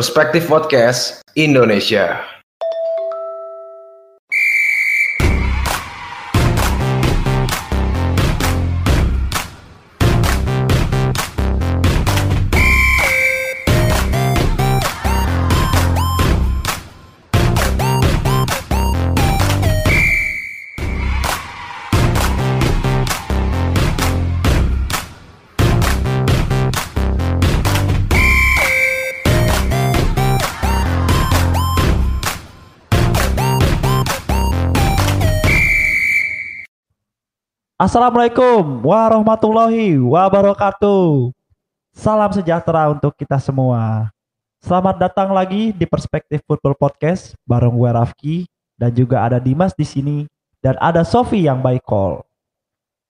Perspektif Podcast Indonesia. Assalamualaikum warahmatullahi wabarakatuh. Salam sejahtera untuk kita semua. Selamat datang lagi di Perspektif Football Podcast bareng gue Rafki dan juga ada Dimas di sini dan ada Sofi yang by call.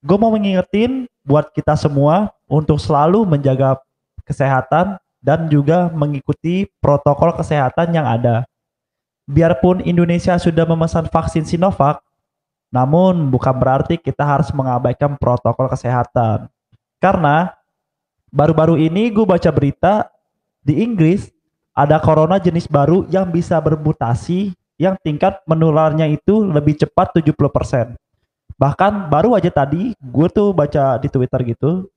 Gue mau mengingetin buat kita semua untuk selalu menjaga kesehatan dan juga mengikuti protokol kesehatan yang ada. Biarpun Indonesia sudah memesan vaksin Sinovac, namun bukan berarti kita harus mengabaikan protokol kesehatan. Karena baru-baru ini gue baca berita di Inggris ada corona jenis baru yang bisa bermutasi yang tingkat menularnya itu lebih cepat 70%. Bahkan baru aja tadi gue tuh baca di Twitter gitu,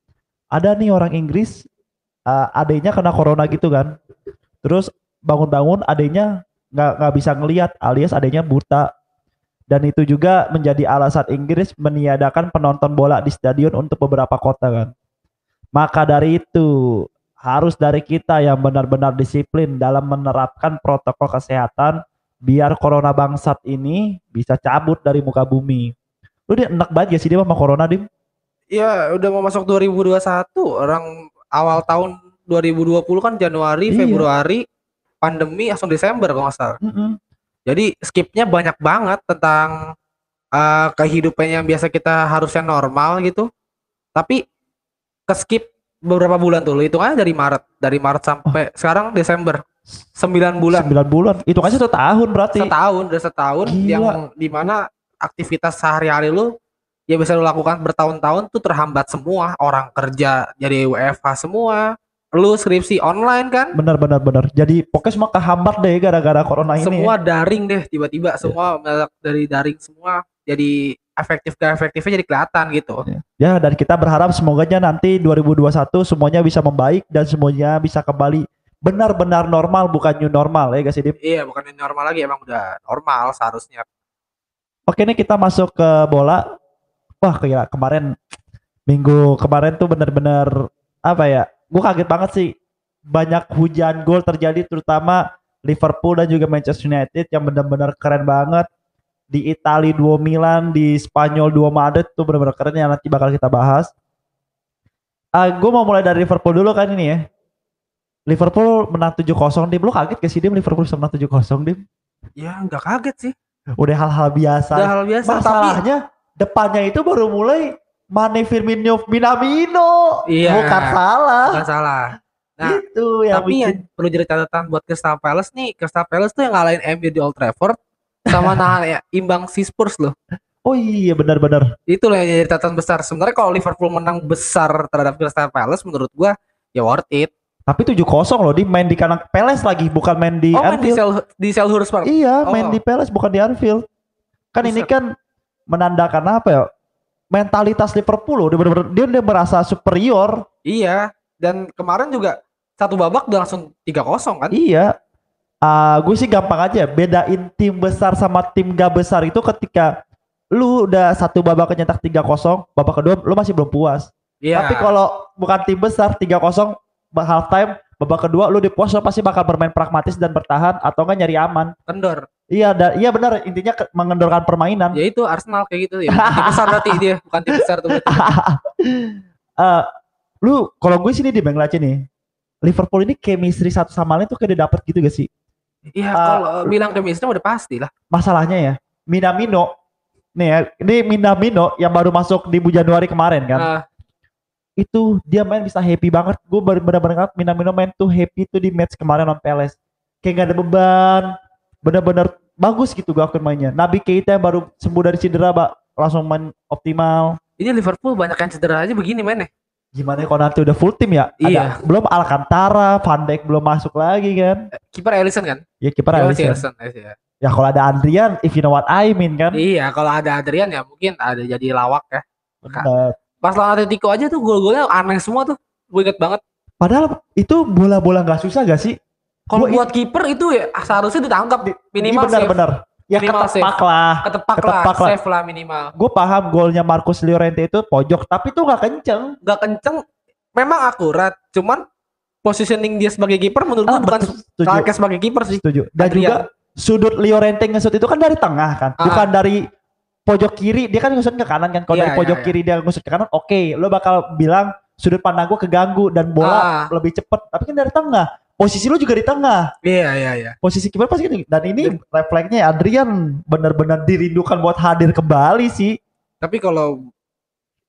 ada nih orang Inggris uh, adanya kena corona gitu kan. Terus bangun-bangun adanya nggak nggak bisa ngelihat alias adanya buta dan itu juga menjadi alasan Inggris meniadakan penonton bola di stadion untuk beberapa kota kan. Maka dari itu harus dari kita yang benar-benar disiplin dalam menerapkan protokol kesehatan biar corona bangsat ini bisa cabut dari muka bumi. Lu dia enak banget ya sih dia sama corona, Dim? Iya, udah mau masuk 2021. Orang awal tahun 2020 kan Januari, Iya. Februari, pandemi langsung Desember kalau nggak salah. Mm-mm. Jadi skipnya banyak banget tentang uh, kehidupan yang biasa kita harusnya normal gitu. Tapi ke skip beberapa bulan tuh. Itu kan dari Maret, dari Maret sampai sekarang Desember. 9 bulan. 9 bulan. Itu kan satu tahun berarti. Setahun, udah setahun Gila. yang di mana aktivitas sehari-hari lu ya bisa lu lakukan bertahun-tahun tuh terhambat semua. Orang kerja jadi WFH semua. Lu skripsi online kan? Bener bener bener. Jadi pokoknya semua kehambat deh gara-gara corona ini. semua ya. daring deh tiba-tiba semua mendadak dari daring semua jadi efektif gak efektifnya jadi kelihatan gitu Ya dan kita berharap semoganya nanti 2021 semuanya bisa membaik dan semuanya bisa kembali benar-benar normal bukan new normal ya guys Dim. iya bukan yang normal lagi emang udah normal seharusnya Oke ini kita masuk ke bola. Wah kira kemarin minggu kemarin tuh bener-bener apa ya? Gue kaget banget sih. Banyak hujan gol terjadi terutama Liverpool dan juga Manchester United yang benar-benar keren banget. Di Italia 2 Milan, di Spanyol 2 Madrid tuh benar-benar keren yang nanti bakal kita bahas. Ah, gue mau mulai dari Liverpool dulu kan ini ya. Liverpool menang 7-0 Dim. Lu kaget gak sih Dim Liverpool bisa menang 7-0 Dim? ya nggak kaget sih Udah hal-hal biasa. udah hal biasa tapi Masalahnya depannya itu baru mulai Mane Firmino Minamino. Iya. Bukan salah. nggak salah Nah, itu yang tapi yang bikin. perlu jadi catatan buat Crystal Palace nih Crystal Palace tuh yang ngalahin MU di Old Trafford sama nahan ya, imbang si Spurs loh Oh iya benar-benar. itu loh yang jadi catatan besar sebenarnya kalau Liverpool menang besar terhadap Crystal Palace menurut gua ya worth it Tapi 7-0 loh di main di kandang Peles lagi bukan main di oh main di, Anfield. Sel di Selhurst Park Iya, Oh. main di Peles bukan di Anfield. Kan ini Buset. kan menandakan apa ya? Mentalitas Liverpool loh, dia benar-benar dia udah merasa superior. Iya, dan kemarin juga satu babak udah langsung 3-0 kan? Iya. Ah, gue sih gampang aja bedain tim besar sama tim gak besar itu ketika lu udah satu babak nyetak 3-0, babak kedua lu masih belum puas. Iya. Tapi kalau bukan tim besar 3-0 half time, babak kedua lu di puas lu pasti bakal bermain pragmatis dan bertahan atau enggak nyari aman. kendor. Iya, da- iya benar intinya ke- mengendorkan permainan. Ya itu Arsenal kayak gitu ya. Tim besar berarti dia, bukan tim besar tuh. Eh, lu kalau gue sini di Bang Laci nih. Liverpool ini chemistry satu sama lain tuh kayak dapet gitu gak sih? Iya, Ah. kalau bilang chemistry udah pasti lah. Masalahnya ya, Minamino nih ya, ini Minamino yang baru masuk di bulan Januari kemarin kan. Ah, itu dia main bisa happy banget. Gue bener-bener ngeliat Minamino main tuh happy tuh di match kemarin on Palace. Kayak gak ada beban. Bener-bener bagus gitu gue akun mainnya. Nabi Keita yang baru sembuh dari cedera, Mbak. Langsung main optimal. ini Liverpool banyak yang cedera aja begini mainnya. Gimana kalau nanti udah full tim ya? Ada- Iya. belum Alcantara, Van Dijk belum masuk lagi kan? Kiper Alisson kan? Ya kiper Iya, Alisson. Alisson, iya. Ya kalau ada Andrian, if you know what I mean kan? Iya, kalau ada Adrian ya mungkin ada jadi lawak ya. Benar. Pas lawan Atletico aja tuh gol-golnya aneh semua tuh. Gue inget banget. Padahal itu bola-bola nggak susah gak sih? Kalau buat kiper itu ya seharusnya ditangkap minimal benar save. benar. Ya Minimal ketepak lah. Ketepak, Ketepak lah, save lah minimal. Gue paham golnya Marcus Llorente itu pojok, tapi itu nggak kenceng. Gak kenceng, memang akurat. Cuman positioning dia sebagai kiper menurut gue Ah, bukan sebagai kiper sih. Setuju. Dan Adrian. juga sudut Llorente ngesut itu kan dari tengah kan, Ah. bukan dari pojok kiri. Dia kan ngusut ke kanan kan. Kalau Iya, dari iya, pojok iya. kiri dia ngusut ke kanan, oke, lo bakal bilang sudut pandang gue keganggu dan bola Ah. lebih cepet. Tapi kan dari tengah. Posisi lo juga di tengah. Iya, iya, iya. Posisi kiper pasti gini. Dan ini refleksnya Adrian benar-benar dirindukan buat hadir kembali sih. Tapi kalau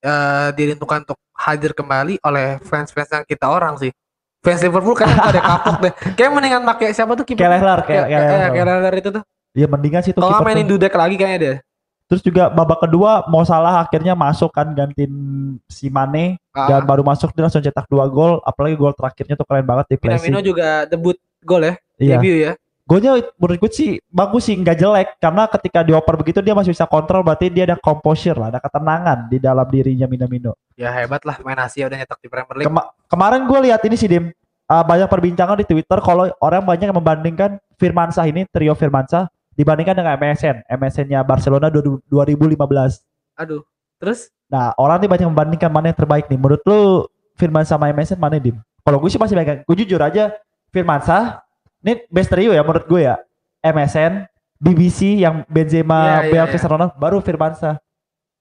eh dirindukan untuk hadir kembali oleh fans-fans yang kita orang sih. Fans Liverpool kayaknya ada kapok deh. Kayak mendingan pakai siapa tuh kiper? Kelehler, kayak kayak Kelehler. Itu tuh. Ya mendingan sih tuh Kalau mainin. Dudek lagi kayaknya deh. Terus juga babak kedua mau salah akhirnya masuk kan gantiin si Mane Ah, dan baru masuk dia langsung cetak dua gol apalagi gol terakhirnya tuh keren banget di Minamino placing. juga debut gol ya, Iya. debut ya. Golnya menurut gue sih bagus sih nggak jelek karena ketika dioper begitu dia masih bisa kontrol berarti dia ada composure lah ada ketenangan di dalam dirinya Minamino. Ya hebat lah main Asia udah nyetak di Premier League. Kema- kemarin gue lihat ini sih Dim uh, banyak perbincangan di Twitter kalau orang banyak yang membandingkan Firmansyah ini trio Firmansyah dibandingkan dengan MSN MSN-nya Barcelona 2015. Aduh. Terus Nah, orang nih banyak membandingkan mana yang terbaik nih. Menurut lu Firman sama MSN mana dim? Kalau gue sih masih pegang. Gue jujur aja Firman Sah ini best trio ya menurut gue ya. MSN, BBC yang Benzema, Bale, iya. Cristiano Ronaldo, baru Firman Sah.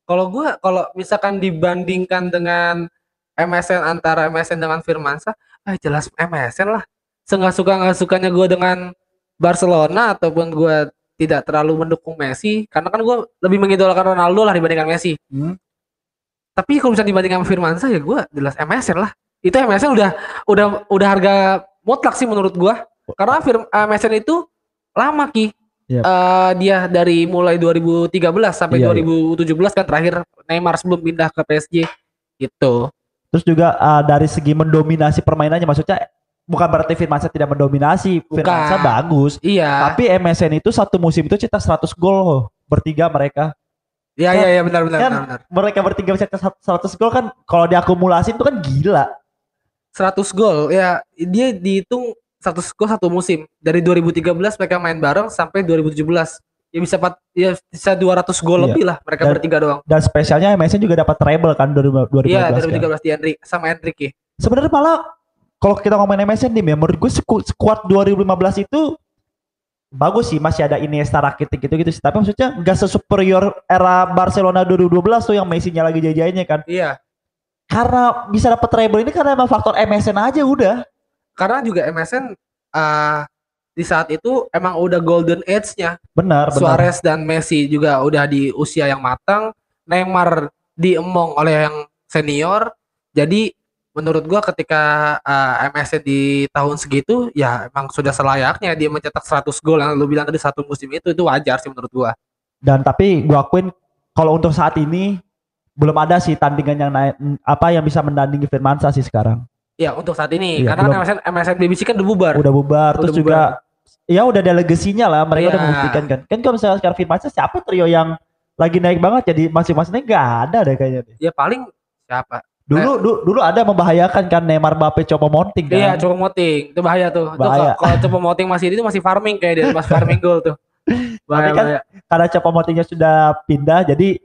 kalau gua kalau misalkan dibandingkan dengan MSN antara MSN dengan Firmansyah, ah jelas MSN lah. Senggak suka nggak sukanya gua dengan Barcelona ataupun gua tidak terlalu mendukung Messi karena kan gua lebih mengidolakan Ronaldo lah dibandingkan Messi. Hmm. Tapi kalau misalnya dibandingkan sama Firmansyah ya gua jelas MSN lah. Itu MSN udah udah udah harga mutlak sih menurut gua. Karena Firm, MSN itu lama ki. Yep. Eh, dia dari mulai 2013 sampai Iya, 2017 kan terakhir Neymar sebelum pindah ke PSG gitu. Terus juga uh, dari segi mendominasi permainannya maksudnya bukan berarti Firman Sah tidak mendominasi. Firman Sah Bukan. bagus. Iya. Tapi MSN itu satu musim itu cetak 100 gol loh. Bertiga mereka. Iya iya iya benar benar Kan benar. benar. mereka bertiga cetak 100 gol kan kalau diakumulasi itu kan gila. 100 gol ya dia dihitung 100 gol satu musim dari 2013 mereka main bareng sampai 2017 ya bisa pat, ya bisa 200 gol Iya. lebih lah mereka Dan- bertiga doang. dan spesialnya MSN juga dapat treble kan 2015 Iya kan. 2013 di Hendrik sama Hendrik ya. Sebenarnya malah kalau kita ngomongin MSN nih ya menurut gue squad 2015 itu bagus sih masih ada Iniesta Rakitic gitu gitu sih tapi maksudnya nggak sesuperior era Barcelona 2012 tuh yang Messi-nya lagi jajainya kan Iya. karena bisa dapat treble ini karena emang faktor MSN aja udah Karena juga MSN ah, di saat itu emang udah golden age-nya. benar benar Suarez dan Messi juga udah di usia yang matang. Neymar diemong oleh yang senior. Jadi menurut gua ketika ah, MSN di tahun segitu ya emang sudah selayaknya dia mencetak 100 gol yang lu bilang tadi satu musim itu itu wajar sih menurut gua. dan tapi gua akuin kalau untuk saat ini belum ada sih tandingan yang naik apa yang bisa mendandingi Firmansyah sih sekarang Ya untuk saat ini Iya, karena kan belum. MSN MSN BBC kan udah bubar. udah bubar Udah terus juga ya udah ada legasinya lah mereka udah Iya. membuktikan kan kan kalau misalnya sekarang Firmansyah siapa trio yang lagi naik banget jadi masing-masingnya nggak ada deh kayaknya. Ya paling siapa? Dulu du- dulu ada membahayakan kan Neymar Mbappe Copo Monting kan Iya, Copo Moting. Itu bahaya tuh. Bahaya. kalau- kalau Copo Moting masih itu masih farming kayak dia, masih farming goal tuh. Bahaya, kan bahaya. karena Copo Montingnya sudah pindah jadi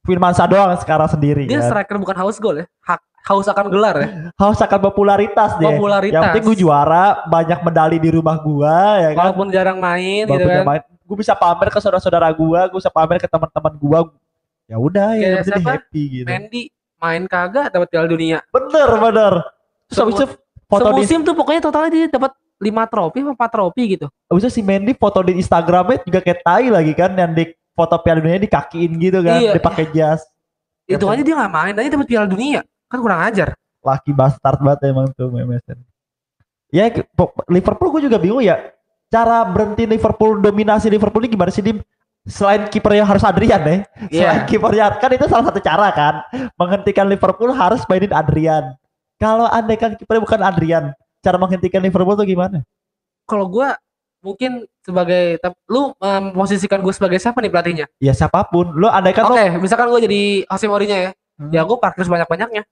Firmansyah doang sekarang sendiri Dia kan. striker bukan haus gol ya. Hak, haus akan gelar ya. haus akan popularitas deh Popularitas. yang penting gue juara banyak medali di rumah gua ya kan Walaupun jarang main Walaupun gitu kan. main, gue bisa pamer ke saudara-saudara gua, gue bisa pamer ke teman-teman gua. Ya udah ya, penting siapa? happy gitu. Mendy main kagak dapat Piala Dunia. Bener bener. Terus Semua- abis itu foto di, Semusim tuh pokoknya totalnya dia dapat 5 trofi apa 4 trofi gitu. abis itu si Mendy foto di Instagramnya juga kayak tai lagi kan, yang di foto Piala Dunia dikakiin gitu kan, Iya. dipakai jas. Itu Iya, aja dia nggak main, aja dapat Piala Dunia. Kan kurang ajar. Laki bastard banget emang tuh MSN. Ya po- Liverpool gue juga bingung ya. Cara berhenti Liverpool dominasi Liverpool ini gimana sih Dim? Selain kipernya harus Adrian ya. Selain Iya. kipernya kan itu salah satu cara kan. Menghentikan Liverpool harus mainin Adrian. Kalau andai kan kipernya bukan Adrian, cara menghentikan Liverpool tuh gimana? Kalau gua mungkin sebagai lu em, posisikan gue sebagai siapa nih pelatihnya? Ya siapa pun. Lo andai kan Oke, lo misalkan gue jadi Jose Mourinho ya. Hmm. Ya gue parkir sebanyak-banyaknya.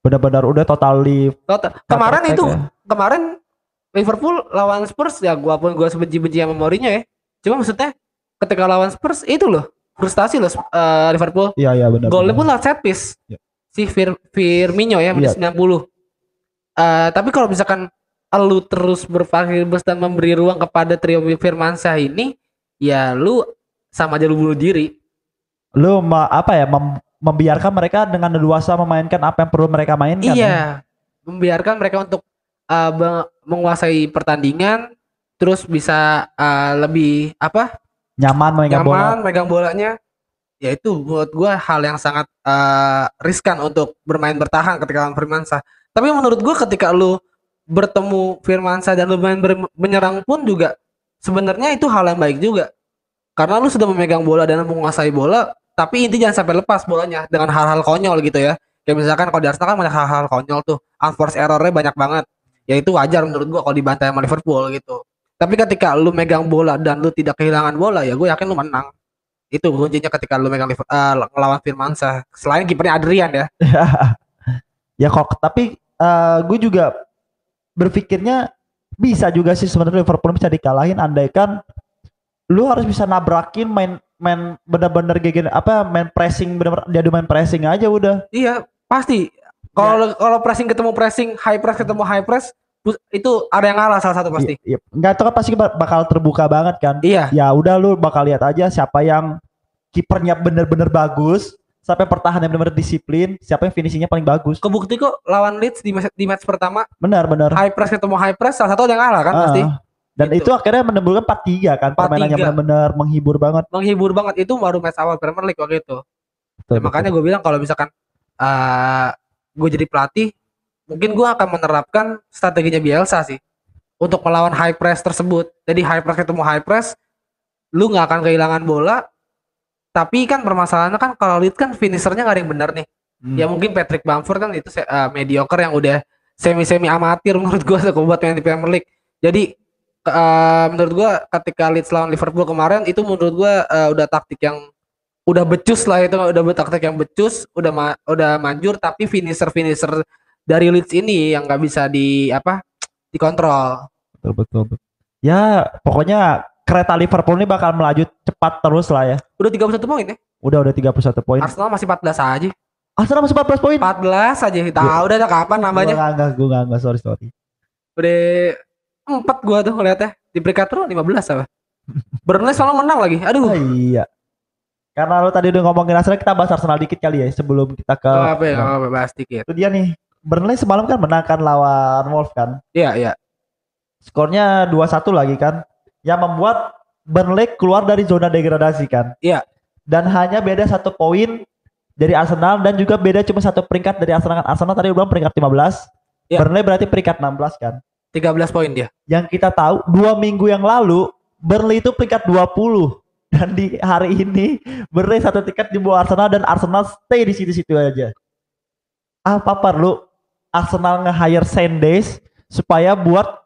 benar-benar udah total. Total- Kemarin Counter itu ya. kemarin Liverpool lawan Spurs ya gua pun gua sebenci-benci sama Mourinho ya. Cuma maksudnya ketika lawan Spurs itu loh frustasi loh eh, Liverpool. Iya iya benar. Golnya pun lewat set piece. Iya. Si Fir Firmino ya menit 90. Eh, tapi kalau misalkan lu terus berpikir dan memberi ruang kepada trio Firmansyah ini ya lu sama aja lu bunuh diri. Lu ma- apa ya mem- membiarkan mereka dengan leluasa memainkan apa yang perlu mereka mainkan. ya? Iya, membiarkan mereka untuk uh, menguasai pertandingan, terus bisa uh, lebih apa Nyaman megang bola. nyaman megang bolanya. Ya itu menurut gua hal yang sangat uh, riskan untuk bermain bertahan ketika lawan Firmansyah. Tapi menurut gua ketika lu bertemu Firmansyah dan lu main menyerang pun juga sebenarnya itu hal yang baik juga. Karena lu sudah memegang bola dan menguasai bola, tapi inti jangan sampai lepas bolanya dengan hal-hal konyol gitu ya. Kayak misalkan kalau di Arsenal kan banyak hal-hal konyol tuh, unforced errornya banyak banget. Ya itu wajar menurut gua kalau dibantai sama Liverpool gitu. Tapi ketika lu megang bola dan lu tidak kehilangan bola, ya gue yakin lu menang. Itu kuncinya ketika lu megang eh, ngelawan Firmansyah. Selain kipernya Adrian ya. ya kok tapi gue juga berpikirnya bisa juga sih sebenarnya Liverpool bisa dikalahin andaikan lu harus bisa nabrakin main main benar-benar gegen apa main pressing benar-benar dia main pressing aja udah Iya, pasti. Kalau kalau pressing ketemu pressing, high press ketemu high press, itu ada yang ngalah salah satu pasti. Iya, iya. nggak kan pasti ba- bakal terbuka banget kan Iya. ya udah lu bakal lihat aja siapa yang kipernya bener-bener bagus siapa yang pertahanannya bener-bener disiplin siapa yang finishingnya paling bagus Kebukti kok lawan Leeds di match, di match pertama benar-benar high press ketemu high press salah satu ada yang ngalah kan Ah, pasti. dan Gitu. itu akhirnya menimbulkan 4-3 kan permainannya 4-3. benar-benar menghibur banget Menghibur banget itu baru match awal Premier League waktu itu. Betul, Ya, makanya gue bilang kalau misalkan uh, gue jadi pelatih, mungkin gue akan menerapkan strateginya Bielsa sih untuk melawan high press tersebut. Jadi high press ketemu high press, lu nggak akan kehilangan bola. Tapi kan permasalahannya kan kalau Leeds kan finishernya nggak ada yang benar nih. Hmm. Ya mungkin Patrick Bamford kan itu uh, mediocre yang udah semi-semi amatir menurut gue buat main di Premier League. Jadi uh, menurut gue ketika Leeds lawan Liverpool kemarin itu menurut gue uh, udah taktik yang udah becus lah itu udah taktik yang becus, udah ma- udah manjur tapi finisher finisher dari Leeds ini yang nggak bisa di apa dikontrol. betul betul betul. ya pokoknya kereta Liverpool ini bakal melaju cepat terus lah ya Udah 31 poin ya. udah udah 31 poin Arsenal masih 14 aja. Arsenal masih 14 poin 14 aja. Tahu udah ada kapan namanya. Gua enggak gue enggak enggak sorry sorry Udah empat gua tuh ngeliatnya di peringkat terus 15 apa. Burnley selalu menang lagi. Aduh. Oh, iya karena lu tadi udah ngomongin Arsenal kita bahas Arsenal dikit kali ya sebelum kita ke Gak apa ya, apa bahas dikit. itu dia nih Burnley semalam kan menang kan lawan Wolves kan? Iya, iya. skornya 2-1 lagi kan? Yang membuat Burnley keluar dari zona degradasi kan? Iya. dan hanya beda satu poin dari Arsenal dan juga beda cuma satu peringkat dari Arsenal. Arsenal tadi udah peringkat 15 Iya. Burnley berarti peringkat 16 kan? 13 poin dia. yang kita tahu dua minggu yang lalu Burnley itu peringkat 20 dan di hari ini Burnley satu tiket di bawah Arsenal dan Arsenal stay di situ-situ aja. Apa perlu Arsenal nge-hire Sendes supaya buat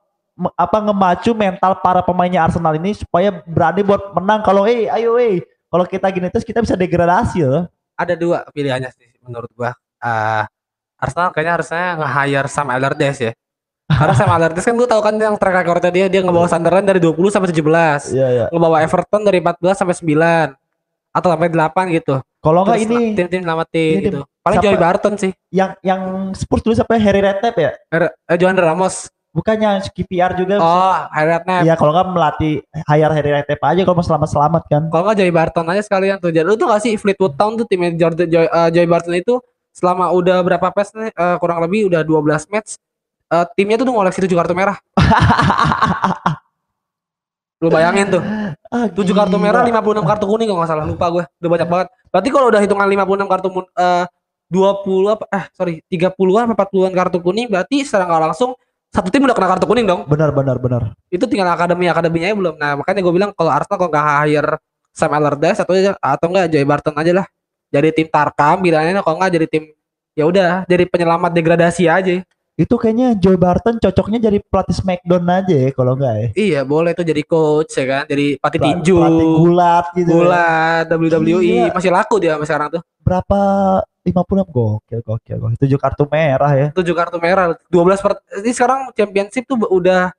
apa ngemacu mental para pemainnya Arsenal ini supaya berani buat menang kalau eh ayo eh kalau kita gini terus kita bisa degradasi loh Ada dua pilihannya sih menurut gua. Eh Arsenal kayaknya harusnya nge-hire Sam Allardyce ya. Karena Sam Allardyce kan gue tahu kan yang track recordnya dia dia ngebawa Sunderland dari 20 sampai 17. iya iya Ngebawa Everton dari 14 sampai 9 atau sampai 8 gitu. kalau enggak ini tim-tim tim- gitu. Paling siapa- Joey Barton sih. yang yang Spurs dulu sampai Harry Redknapp ya Er- Eh, Johan Ramos. bukannya KPR juga Oh, Harry Redknapp. Iya kalau nggak melatih hire Harry Redknapp aja kalau mau selamat selamat kan. Kalau nggak Joey Barton aja sekalian tuh. Jadi lu tuh gak sih Fleetwood Town tuh timnya Jordan Joy, eh, Joey Barton itu selama udah berapa patch nih eh, kurang lebih udah 12 match eh, timnya tuh ngoleksi 7 kartu merah. Lu bayangin tuh, Ah, 7 kartu merah, 56 kartu kuning kalau nggak salah, lupa gue. Udah banyak banget. Berarti kalau udah hitungan 56 kartu eh 20 apa eh sorry, 30-an apa 40-an kartu kuning berarti secara nggak langsung satu tim udah kena kartu kuning dong. Benar benar benar. Itu tinggal akademi akademinya aja belum. Nah, makanya gue bilang kalau Arsenal kalau nggak hire Sam Allardyce atau atau enggak Joey Barton aja lah. Jadi tim Tarkam bilangnya kalau enggak jadi tim ya udah jadi penyelamat degradasi aja. Itu kayaknya Joe Barton cocoknya jadi pelatih Smackdown aja ya kalau enggak ya. Iya, boleh tuh jadi coach ya kan, jadi pelatih Pelat- tinju. Pelatih gulat gitu. ya. Gulat WWE Gila. masih laku dia sampai sekarang tuh. Berapa 56 gokil gokil gokil. Tujuh kartu merah ya. tujuh kartu merah 12 per ini sekarang championship tuh udah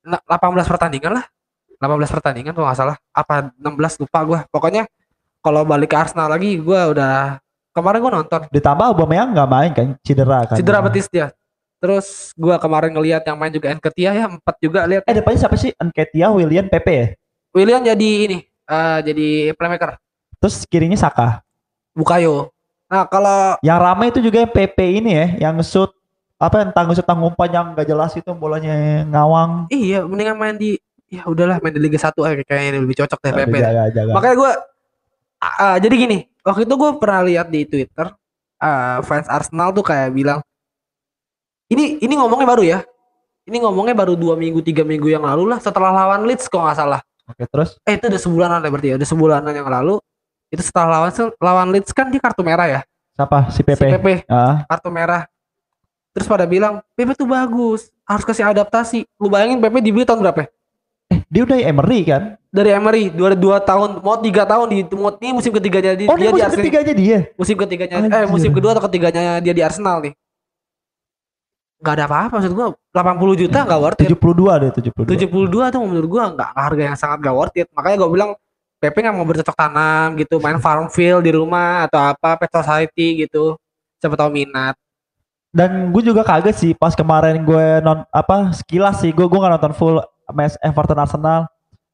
na- 18 pertandingan lah 18 pertandingan kalau nggak salah apa 16 lupa gua pokoknya kalau balik ke Arsenal lagi gua udah kemarin gua nonton Ditambah Aubameyang nggak main kan cedera kan. cedera betis dia terus gua kemarin ngelihat yang main juga Enketia ya empat juga lihat Eh depannya siapa sih? Enketia, William, Pepe ya. William jadi ini eh, jadi playmaker Terus kirinya Saka. Bukayo. Nah kalau Yang rame itu juga yang Pepe ini ya, yang shoot apa yang tangguh tang umpan yang gak jelas itu bolanya ngawang. iya mendingan main di ya udahlah main di Liga 1 aja kayaknya lebih cocok deh PP Jaga, jaga. makanya gue jadi gini waktu itu gue pernah lihat di Twitter ah, fans Arsenal tuh kayak bilang ini ini ngomongnya baru ya? Ini ngomongnya baru dua minggu tiga minggu yang lalu lah setelah lawan Leeds kok nggak salah. Oke, terus? Eh itu udah sebulanan lah berarti ya udah sebulanan yang lalu itu setelah lawan lawan Leeds kan dia kartu merah ya siapa? Si si Pepe. Pepe Ah, kartu merah terus pada bilang Pepe tuh bagus harus kasih adaptasi lu bayangin Pepe dibeli tahun berapa ya? eh, dia udah Emery kan? dari Emery dua dua tahun mau tiga tahun di mau ini musim ketiganya di, Oh, dia dia di musim Arsenal ketiga aja dia. musim ketiganya eh Anjir. musim kedua atau ketiganya dia di Arsenal nih nggak ada apa-apa maksud gua 80 juta nggak worth it 72 deh, 72. 72 tuh menurut gua nggak harga yang sangat nggak worth it makanya gua bilang Pepe nggak mau bercocok tanam gitu main farm field di rumah atau apa pet society gitu. Siapa tahu minat. Dan gue juga kaget sih pas kemarin gue non apa sekilas sih gue gue nggak nonton full match Everton Arsenal.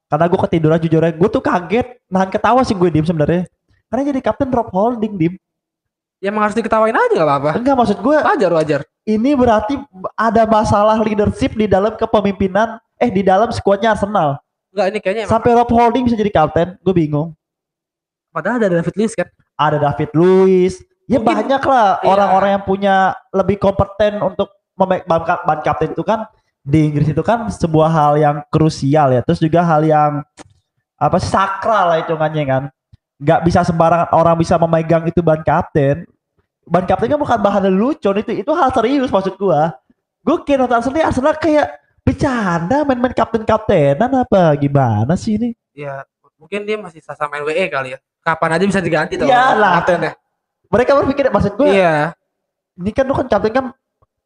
Karena gue ketiduran jujur aja gue tuh kaget nahan ketawa sih gue dim sebenarnya. Karena jadi kapten drop holding dim. Ya emang harus diketawain aja nggak apa-apa. Enggak maksud gue wajar wajar. ini berarti ada masalah leadership di dalam kepemimpinan eh di dalam skuadnya Arsenal nggak ini kayaknya sampai Rob Holding bisa jadi kapten. Gue bingung. Padahal ada David Luiz kan? Ada David Luiz. Ya Mungkin- banyak lah iya. orang-orang yang punya lebih kompeten untuk memek ban, kap- ban kapten itu kan. Di Inggris itu kan sebuah hal yang krusial ya. Terus juga hal yang apa sakral lah hitungannya kan. Nggak bisa sembarangan orang bisa memegang itu ban kapten. Ban kapten kan bukan bahan lelucon itu itu hal serius maksud gua. Gue kira nonton Arsenal Arsenal kayak bercanda main-main kapten kaptenan apa? Gimana sih ini? Ya mungkin dia masih sasa main WE kali ya. Kapan aja bisa diganti tuh Iyalah. kaptennya mereka berpikir maksud gue iya. ini kan lu kan kapten kan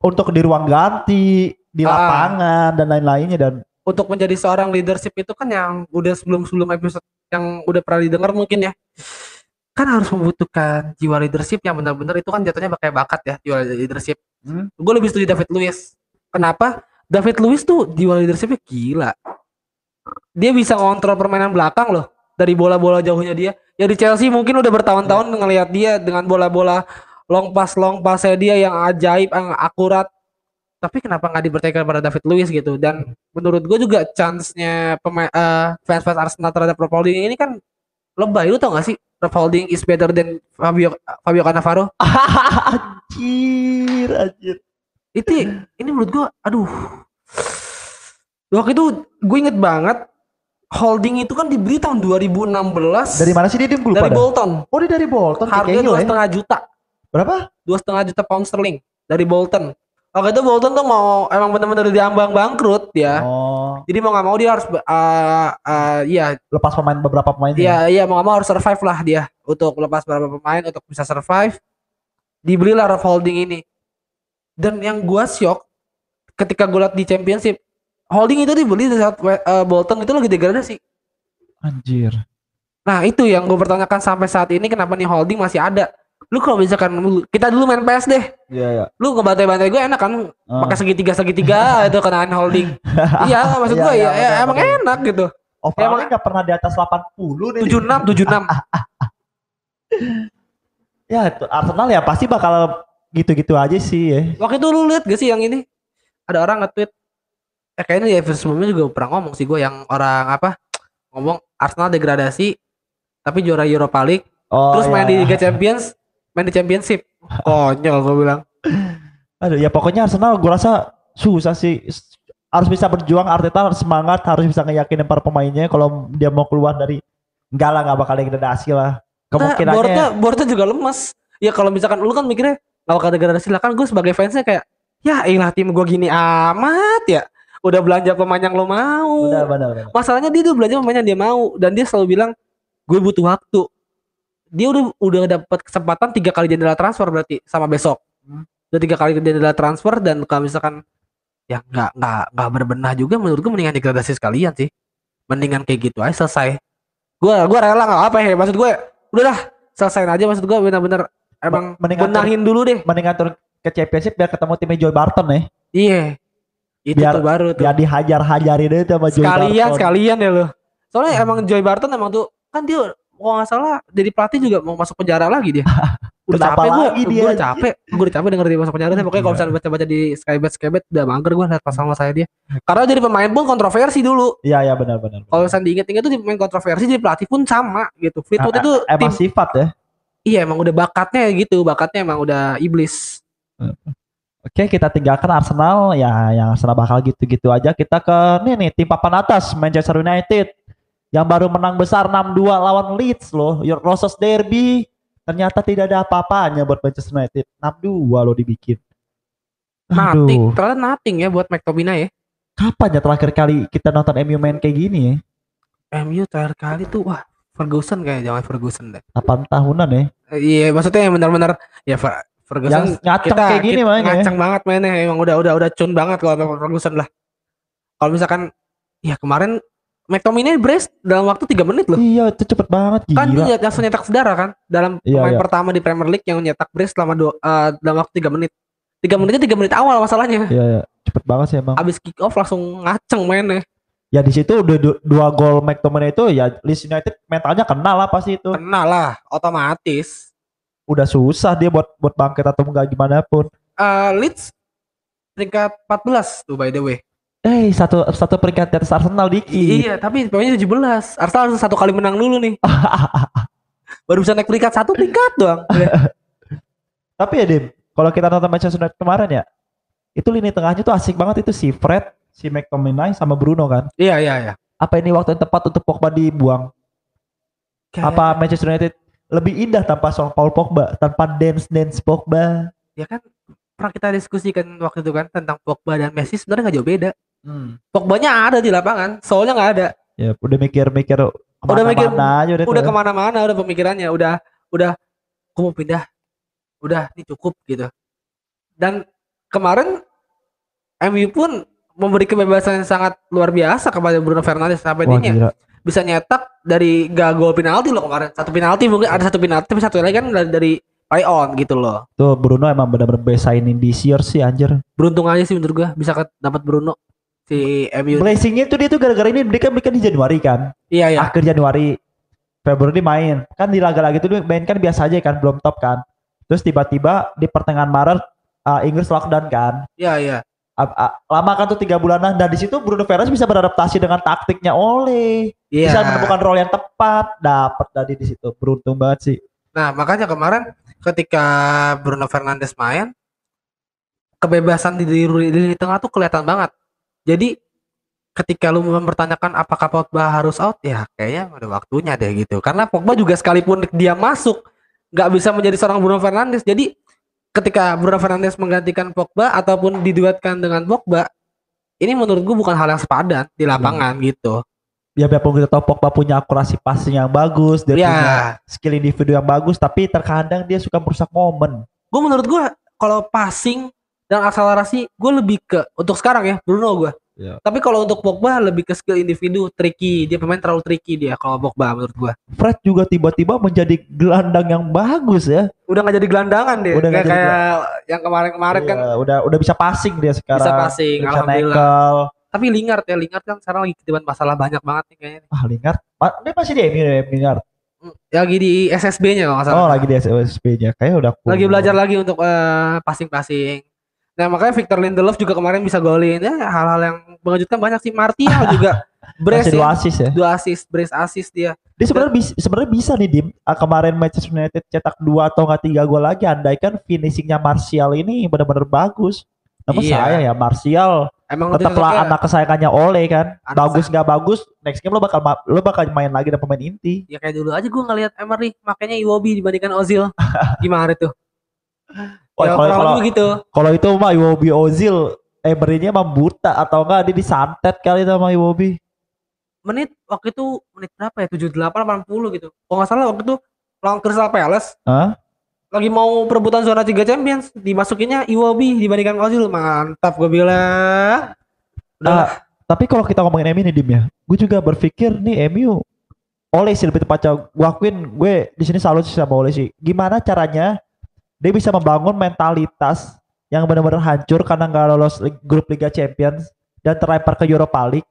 untuk di ruang ganti, di Ah. lapangan dan lain-lainnya dan untuk menjadi seorang leadership itu kan yang udah sebelum sebelum episode yang udah pernah didengar mungkin ya. Kan harus membutuhkan jiwa leadership yang benar-benar itu kan jatuhnya pakai bakat ya jiwa leadership. Hmm. gue lebih setuju David Luiz. Kenapa David Luiz tuh jiwa leadershipnya gila. Dia bisa ngontrol permainan belakang loh dari bola-bola jauhnya dia. Ya di Chelsea mungkin udah bertahun-tahun ngelihat dia dengan bola-bola long pass long passnya dia yang ajaib yang akurat. Tapi kenapa nggak dipercayakan pada David Luiz gitu? Dan menurut gue juga chance-nya pemain eh, fans-fans Arsenal terhadap Rob Holding ini kan lebay. Lu tau gak sih? Rob Holding is better than Fabio Fabio Cannavaro. Anjir anjir itu ini menurut gua aduh. Waktu itu gue inget banget Holding itu kan dibeli tahun 2016 dari mana sih dia? Lupa dari dah. Bolton. Oh dia dari Bolton harganya Cahill dua setengah juta. Berapa? Dua setengah juta pound sterling dari Bolton. Waktu itu Bolton tuh mau emang bener-bener diambang bangkrut ya. Oh. Jadi mau nggak mau dia harus uh, uh, ya lepas pemain beberapa pemain Iya, iya mau gak mau harus survive lah dia untuk lepas beberapa pemain untuk bisa survive. Dibelilah Rob Holding ini. Dan yang gua shock ketika gue liat di Championship, Holding itu dibeli di saat eh, Bolton itu lagi degradasi. anjir Nah itu yang gue pertanyakan sampai saat ini kenapa nih Holding masih ada. Lu kalau misalkan kita dulu main PS deh, iya ya lu ngebantai-bantai gue enak kan Ah. pakai segitiga segitiga itu kenaan Holding. iya maksud Iya, gue iya, ya, ya betul, emang betul. enak gitu. overallnya nggak pernah di atas 80 nih 76 76. ya itu Arsenal ya pasti bakal gitu-gitu aja sih ya Waktu itu lu lihat gak sih yang ini? Ada orang nge-tweet eh kayaknya di episode sebelumnya juga pernah ngomong sih gue yang orang apa ngomong Arsenal degradasi tapi juara Europa League oh terus main iya. di Liga Champions main di Championship konyol gue bilang Aduh ya pokoknya Arsenal gue rasa susah sih harus bisa berjuang Arteta harus semangat harus bisa ngeyakinin para pemainnya kalau dia mau keluar dari Enggak lah, enggak bakal degradasi lah. Nah, Kemungkinannya boardnya juga lemes. Ya kalau misalkan lu kan mikirnya bakal degradasi lah kan gue sebagai fansnya kayak ya ilah tim gue gini amat ya. Udah belanja pemain yang lo mau. benar benar benar. Masalahnya dia tuh belanja pemain yang dia mau dan dia selalu bilang gue butuh waktu. Dia udah udah dapat kesempatan tiga kali jendela transfer berarti sama besok. Hmm. Udah tiga kali jendela transfer dan kalau misalkan ya nggak nggak nggak berbenah juga menurut gue mendingan degradasi sekalian sih. Mendingan kayak gitu aja selesai. Gue gue rela nggak apa ya maksud gue udahlah selesaiin aja maksud gue benar-benar emang benahin dulu deh. Mendingan turun ke championship biar ketemu timnya Joy Barton ya. Iya. Itu Biar- tuh baru tuh. Biar dihajar-hajarin itu sama Joy sekalian Barton. sekalian ya lo soalnya Hmm. emang Joy Barton emang tuh kan dia kalau nggak salah jadi pelatih juga mau masuk penjara lagi dia udah Kenapa capek gue dia, gue capek gue udah capek denger dia masuk penjara pokoknya kalau misalnya baca-baca di Skybet Skybet udah mager gue liat pasal sama saya dia karena jadi pemain pun kontroversi dulu Iya iya benar benar. kalau misalnya diinget-inget tuh di pemain kontroversi jadi pelatih pun sama gitu Fleetwood Ah, itu emang tim sifat ya. Iya emang udah bakatnya gitu bakatnya emang udah iblis Oke, kita tinggalkan Arsenal ya yang Arsenal bakal gitu-gitu aja. Kita ke nih nih tim papan atas Manchester United yang baru menang besar 6-2 lawan Leeds loh. Your Roses Derby ternyata tidak ada apa-apanya buat Manchester United. 6-2 loh dibikin. nothing Aduh, ternyata nothing ya buat McTominay ya kapan ya terakhir kali kita nonton MU main kayak gini ya? MU terakhir kali tuh wah Ferguson kayak jangan Ferguson deh 8 tahunan ya. Eh, Iya, maksudnya yang benar-benar ya Fer- Ferguson Yang ngaceng kayak gini kita mainnya. ya. ngaceng banget mainnya emang udah udah udah cun banget kalau Ferguson lah. Kalau misalkan ya kemarin McTominay brace dalam waktu 3 menit loh. Iya, itu cepet banget gila. Kan dia langsung nyetak sejarah kan dalam Iya, pemain iya. pertama di Premier League yang nyetak brace selama dua, eh, dalam waktu 3 menit. 3 menitnya 3 menit awal masalahnya. Iya, iya. cepet banget sih emang. Abis kick off langsung ngaceng mainnya. Ya di situ udah du- dua gol McTominay itu ya Leeds United mentalnya kena lah pasti itu. Kena lah otomatis. Udah susah dia buat buat bangkit atau enggak gimana pun. Eh, Leeds peringkat 14 tuh by the way. Eh satu satu peringkat di atas Arsenal dikit. Iya, tapi poinnya 17. Arsenal harus satu kali menang dulu nih. Baru bisa naik peringkat satu peringkat doang. Tapi ya Dim, kalau kita nonton Manchester United kemarin ya, itu lini tengahnya tuh asik banget itu si Fred, si McTominay sama Bruno kan. iya, iya, iya. Apa ini waktu yang tepat untuk Pogba dibuang? Apa Manchester United lebih indah tanpa Son Paul Pogba, tanpa dance dance Pogba? ya kan pernah kita diskusikan waktu itu kan tentang Pogba dan Messi sebenarnya nggak jauh beda. Pogbanya ada di lapangan, soalnya nggak ada. Ya udah mikir-mikir Udah mikir- aja udah, Udah ke mana-mana, udah pemikirannya, udah, udah, aku mau pindah, udah, ini cukup gitu. Dan kemarin MU pun memberi kebebasan yang sangat luar biasa kepada Bruno Fernandes sampai Wah, dia gila. bisa nyetak dari gak gol penalti loh kemarin. Satu penalti mungkin ada satu penalti, tapi satu lagi kan dari, dari play on gitu loh. Tuh Bruno emang benar-benar best signing this year sih anjir. Beruntung aja sih menurut gua bisa dapat Bruno si MU. Blessingnya tuh dia tuh gara-gara ini dia kan di Januari kan. Iya ya. Akhir Januari. Februari main. Kan di laga-laga itu dia main kan biasa aja kan, belum top kan. Terus tiba-tiba di pertengahan Maret uh, Inggris lockdown kan. Iya iya. Lama kan tuh tiga bulanan dan di situ Bruno Fernandes bisa beradaptasi dengan taktiknya oleh Iya. bisa menemukan role yang tepat dapat tadi di situ beruntung banget sih Nah, makanya kemarin ketika Bruno Fernandes main kebebasan di di, di lini tengah tuh kelihatan banget. Jadi ketika lu mempertanyakan apakah Pogba harus out ya kayaknya udah waktunya deh gitu. Karena Pogba juga sekalipun dia masuk nggak bisa menjadi seorang Bruno Fernandes. Jadi ketika Bruno Fernandes menggantikan Pogba ataupun diduetkan dengan Pogba ini menurut gua bukan hal yang sepadan di lapangan gitu. ya biarpun kita tahu Pogba punya akurasi passing yang bagus dia punya Ya, skill individu yang bagus tapi terkadang dia suka merusak momen. Gue menurut gue kalau passing dan akselerasi gue lebih ke untuk sekarang ya Bruno gue Iya. tapi kalau untuk Pogba lebih ke skill individu tricky. Dia pemain terlalu tricky dia kalau Pogba menurut gue Fred juga tiba-tiba menjadi gelandang yang bagus ya. Udah nggak jadi gelandangan dia. Udah kayak, jadi kayak yang kemarin-kemarin kan. Iya, udah udah bisa passing dia sekarang. Bisa passing bisa alhamdulillah. nekel. Tapi Lingard ya Lingard kan sekarang lagi ketiban masalah banyak banget nih kayaknya ah Lingard? Ma- dia masih di MU ya Lingard? Hmm, lagi di SSB-nya kalau nggak salah. Oh lagi di SSB nya kayak udah lagi cool. belajar lagi untuk eh, passing-passing. Nah makanya Victor Lindelof juga kemarin bisa golin. Ya hal-hal yang mengejutkan banyak sih. Martial juga brace dua ya. assist ya dua assist, brace assist dia. Dia sebenarnya bisa sebenarnya bisa nih Dim. Ah, kemarin Manchester United cetak dua atau nggak tiga gol lagi andaikan finishingnya Martial ini benar-benar bagus. Namun Iya. saya ya Martial Emang tetaplah anak kesayangannya Ole kan. Anak bagus nggak bagus, next game lo bakal lo bakal main lagi dan pemain inti. Ya kayak dulu aja gue ngeliat Emery makanya Iwobi dibandingkan Ozil. Gimana tuh? Oh, ya, kalau kalau gitu. kalau itu mah Iwobi Ozil Emery-nya emang buta atau enggak dia disantet kali sama Iwobi. Menit waktu itu menit berapa ya? 78 80 gitu. Kalau nggak salah waktu itu lawan Crystal Palace Hah? lagi mau perebutan zona 3 Champions dimasukinnya Iwobi dibandingkan Ozil mantap gue bilang. Udah. Ah, tapi kalau kita ngomongin MU nih Dim ya, gue juga berpikir nih MU oleh sih lebih tepatnya gue akuin gue di sini salut sih sama oleh sih. Gimana caranya dia bisa membangun mentalitas yang benar-benar hancur karena nggak lolos grup Liga Champions dan terlempar ke Europa League.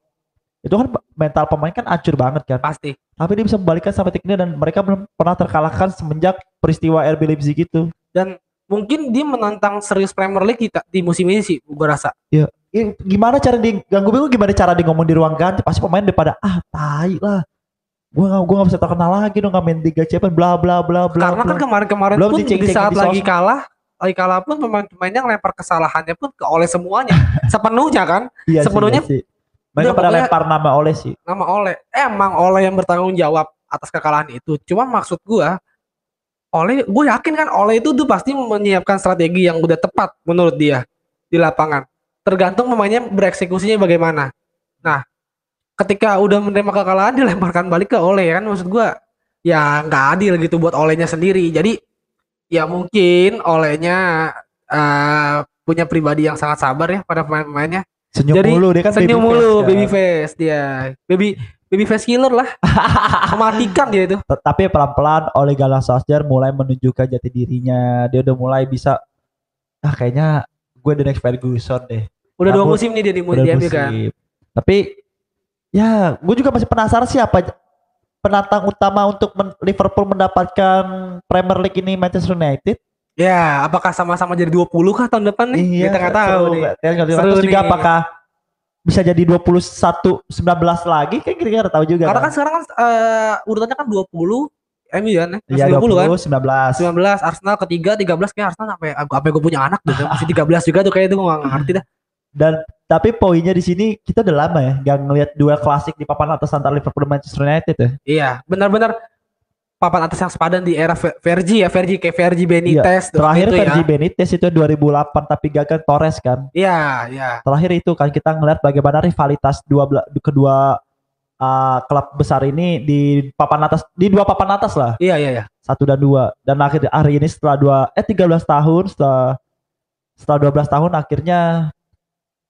Itu kan mental pemain kan hancur banget kan. pasti. Tapi dia bisa membalikkan sampai titik ini dan mereka belum pernah terkalahkan semenjak peristiwa RB Leipzig itu. Mungkin dia menantang serius Premier League kita di musim ini sih gue rasa. Ih, gimana cara di ganggu bingung gimana cara di ngomong di ruang ganti pasti pemain daripada ah tai lah gua nggak gua nggak bisa terkenal lagi dong nggak main Liga Champions bla bla bla bla Karena kan bla. kemarin-kemarin Belum pun di saat lagi kalah, lagi kalah pun pemain-pemainnya ngelempar kesalahannya pun ke oleh semuanya. Sepenuhnya kan iya sih, sepenuhnya- iya sih. mereka Udah, pada lempar nama oleh sih nama oleh. Emang oleh yang bertanggung jawab atas kekalahan itu. Cuma maksud gua oleh gue yakin kan oleh itu tuh pasti menyiapkan strategi yang udah tepat menurut dia di lapangan. Tergantung pemainnya bereksekusinya bagaimana. Nah, ketika udah menerima kekalahan dilemparkan balik ke oleh kan maksud gua ya nggak adil gitu buat olehnya sendiri. Jadi ya mungkin olehnya eh, punya pribadi yang sangat sabar ya pada pemain-pemainnya. senyum Jadi, mulu dia kan Senyum baby mulu face, kan. baby face dia. Baby baby face killer lah. Mematikan dia itu. Tapi pelan-pelan oleh Gunnar Solskjaer mulai menunjukkan jati dirinya dia udah mulai bisa ah kayaknya gue the next Ferguson deh Udah dua musim nih dia di, udah di MU kan. Tapi ya, gue juga masih penasaran sih apa penantang utama untuk men- Liverpool mendapatkan Premier League ini Manchester United. Ya, apakah sama-sama jadi 20 kah tahun depan nih? Kita nggak tahu Iya, seru nih. tahu. Seru Terus juga nih. apakah bisa jadi 21 19 lagi kan nggak tahu juga. Karena kan sekarang kan eh, urutannya kan 20 MU kan ya? Iya, Masih 20 kan? 19. 19 Arsenal ketiga 13 kayak Arsenal sampai apa gue punya anak gitu. Masih 13 juga tuh kayak itu gue nggak ngerti dah. Dan tapi poinnya di sini kita udah lama ya nggak ngelihat duel klasik di papan atas antara Liverpool dan Manchester United ya. Iya, benar-benar papan atas yang sepadan di era Ver- Vergi ya, Vergi kayak Vergi Benitez tuh, Iya, Terakhir itu Fergie ya. Benitez itu 2008 tapi gagal Torres kan. Iya, iya. terakhir itu kan kita ngeliat bagaimana rivalitas dua kedua uh, klub besar ini di papan atas di dua papan atas lah Iya, iya, iya. satu dan dua dan akhir hari ini setelah dua eh 13 tahun setelah setelah 12 tahun akhirnya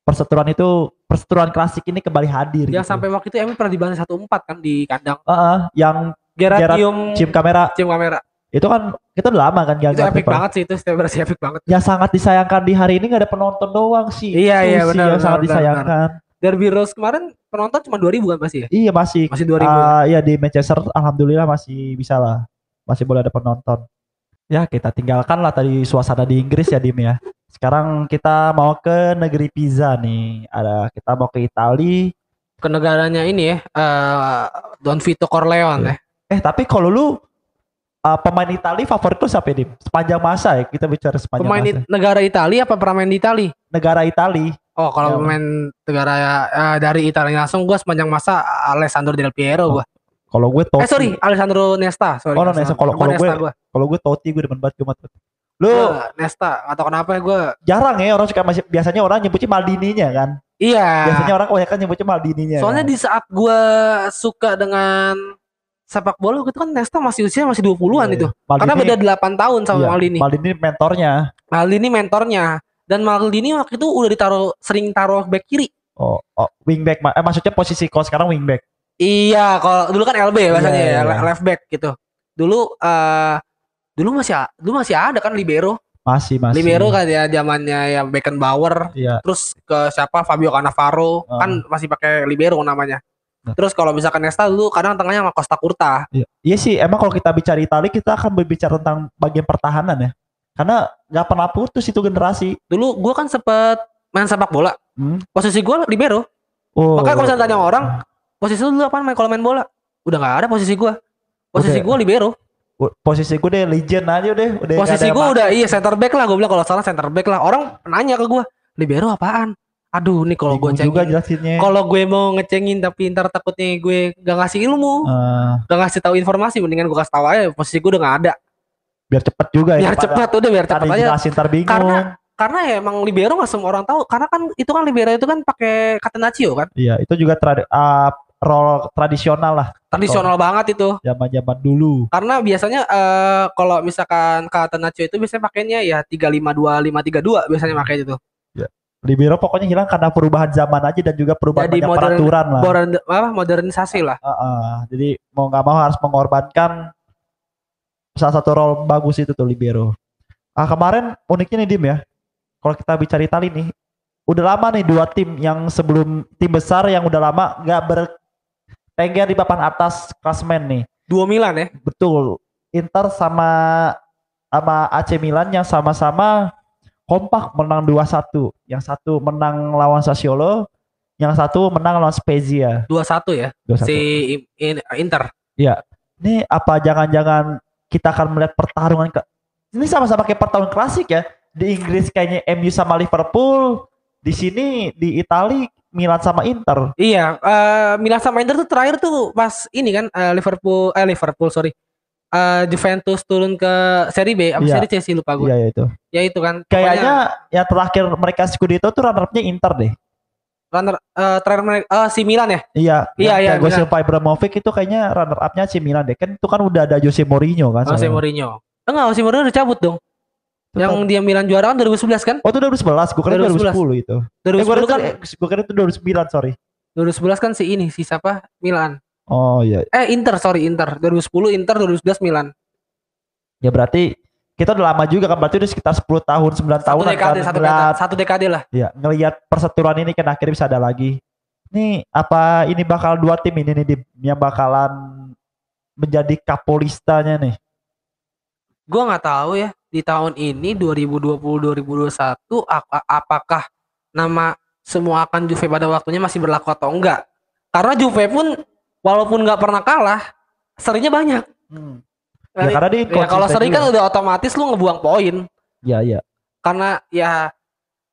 perseteruan itu perseteruan klasik ini kembali hadir Yang gitu. sampai waktu itu MU pernah dibantai 1-4 kan di kandang. Heeh, yang Gerard Gerard Cium cium kamera cium kamera. itu kan kita udah lama kan Itu gagal epic banget sih itu selebrasi epic banget. yang sangat disayangkan di hari ini nggak ada penonton doang sih Iya, Itu iya, sih benar, yang benar, sangat benar, disayangkan Derby Rose kemarin penonton cuma 2000 kan pasti ya? iya masih Masih 2000. Ah, ya di Manchester alhamdulillah masih bisa lah. Masih boleh ada penonton. Ya, kita tinggalkan lah tadi suasana di Inggris ya Dim ya. Sekarang kita mau ke negeri pizza nih. Ada kita mau ke Itali. Ke negaranya ini ya, eh Don Vito Corleone ya. Eh, tapi kalau lu ah, pemain Itali favorit lu siapa Dim? Sepanjang masa ya kita bicara sepanjang Pemain masa. it- negara Italia apa pernah main di Itali? Negara Itali. Oh, kalau Ya. pemain negara eh, dari Italia langsung gua sepanjang masa Alessandro Del Piero Oh, gua. Kalau gue Totti. Eh sorry, Alessandro Nesta, sorry. Oh, no, Nesta. Kalau- kalau gue- gua. Kalau gue Totti gue demen banget gue Totti. Lu Gua Nesta atau kenapa ya gua jarang ya orang suka masih biasanya orang nyebutnya Maldininya kan. Iya. Biasanya orang kebanyakan nyebutnya Maldininya. Soalnya kan. di saat gua suka dengan sepak bola gitu kan Nesta masih usia masih 20-an Iya, itu. iya. Maldini, Karena beda 8 tahun sama iya, Maldini. Maldini mentornya. Maldini mentornya dan Maldini waktu itu udah ditaruh sering taruh back kiri. Oh, oh wingback. Eh, maksudnya posisi kalau sekarang wingback. Iya, kalau dulu kan LB ya bahasanya Iya, ya, iya. left back gitu. Dulu eh dulu masih dulu masih ada kan libero. Masih masih. Libero kan ya zamannya yang Beckenbauer, Iya. terus ke siapa Fabio Cannavaro Ah. kan masih pakai libero namanya. Nah. Terus kalau misalkan Nesta dulu kadang tengahnya sama Costa Curta. Iya. Iya sih, emang kalau kita bicara Italia kita akan berbicara tentang bagian pertahanan ya. Karena nggak pernah putus itu generasi. Dulu gua kan sempet main sepak bola. Hmm. Posisi gua libero. Oh. Makanya kalau misalnya tanya orang, posisi lu dulu apa main kalau main bola? Udah nggak ada posisi gua. Posisi gua libero. Posisi gue deh legend aja deh. Udah Posisi apa- udah iya center back lah gua bilang kalau salah center back lah. Orang nanya ke gua, libero apaan aduh nih kalau gue juga cengin jelasinnya. kalau gue mau ngecengin tapi ntar takutnya gue gak ngasih ilmu Eh, gak ngasih tahu informasi mendingan gue kasih tahu aja posisi gue udah gak ada biar cepet juga ya. biar cepet udah biar cepet aja ntar bingung. Karena- karena ya emang libero nggak semua orang tahu karena kan itu kan libero itu kan pakai catenaccio kan Iya, itu juga trad uh, role tradisional lah tradisional banget itu zaman-zaman dulu. karena biasanya eh, kalau misalkan catenaccio itu biasanya pakainya ya 352 532 biasanya pakai itu Libero pokoknya hilang karena perubahan zaman aja dan juga perubahan Jadi banyak modern- peraturan lah. Modern, apa modernisasi lah Heeh, jadi mau nggak mau harus mengorbankan salah satu role bagus itu tuh libero. Ah kemarin uniknya nih Dim ya. Kalau kita bicara Itali nih, udah lama nih dua tim yang sebelum tim besar yang udah lama nggak bertengger di papan atas klasmen nih. dua Milan ya Betul. Inter sama sama AC Milan yang sama-sama kompak menang 2-1. Yang satu menang lawan Sassuolo, yang satu menang lawan Spezia 2-1 ya 2-1. si In- In- Inter Ini apa jangan-jangan kita akan melihat pertarungan ke ini sama-sama kayak pertarungan klasik ya. Di Inggris kayaknya MU sama Liverpool, di sini di Itali Milan sama Inter. iya eh, Milan sama Inter tuh terakhir tuh pas ini kan eh, Liverpool eh Liverpool sorry Eh, Juventus turun ke Serie B apa Iya. Serie C sih lupa gue Iya ya itu. ya itu kan Kayaknya yang terakhir mereka Scudetto tuh runner-up-nya Inter deh. Runner eh, terakhir mereka eh, si Milan ya Iya, Iya, iya, Thiago Silva Ibrahimovic itu kayaknya runner up-nya AC Milan deh. Kan itu kan udah ada Jose Mourinho kan. Jose soalnya. Mourinho enggak Jose Mourinho udah cabut dong Itu yang kan- dia Milan juara kan 2011 kan? Oh itu 2011, gue kira 2011. 2010 itu. Eh, 2010 gue kan? gue kira itu 2009, sorry. 2011 kan si ini si siapa? Milan. Oh iya, eh Inter sorry Inter. 2010 Inter 2011 Milan. Ya berarti kita udah lama juga kan, berarti udah sekitar 10 tahun, 9 satu tahun dekade satu dekade satu dekade lah. Ya ngelihat perseteruan ini kan akhirnya bisa ada lagi. Nih apa ini bakal dua tim ini nih Dim, yang bakalan menjadi kapolistanya nih. Gua nggak tahu ya di tahun ini 2020 2021 ap- apakah nama semua akan Juve pada waktunya masih berlaku atau enggak karena Juve pun walaupun nggak pernah kalah serinya banyak Ya karena dia Ya, kalau seri kan udah otomatis lu ngebuang poin Ya ya. karena ya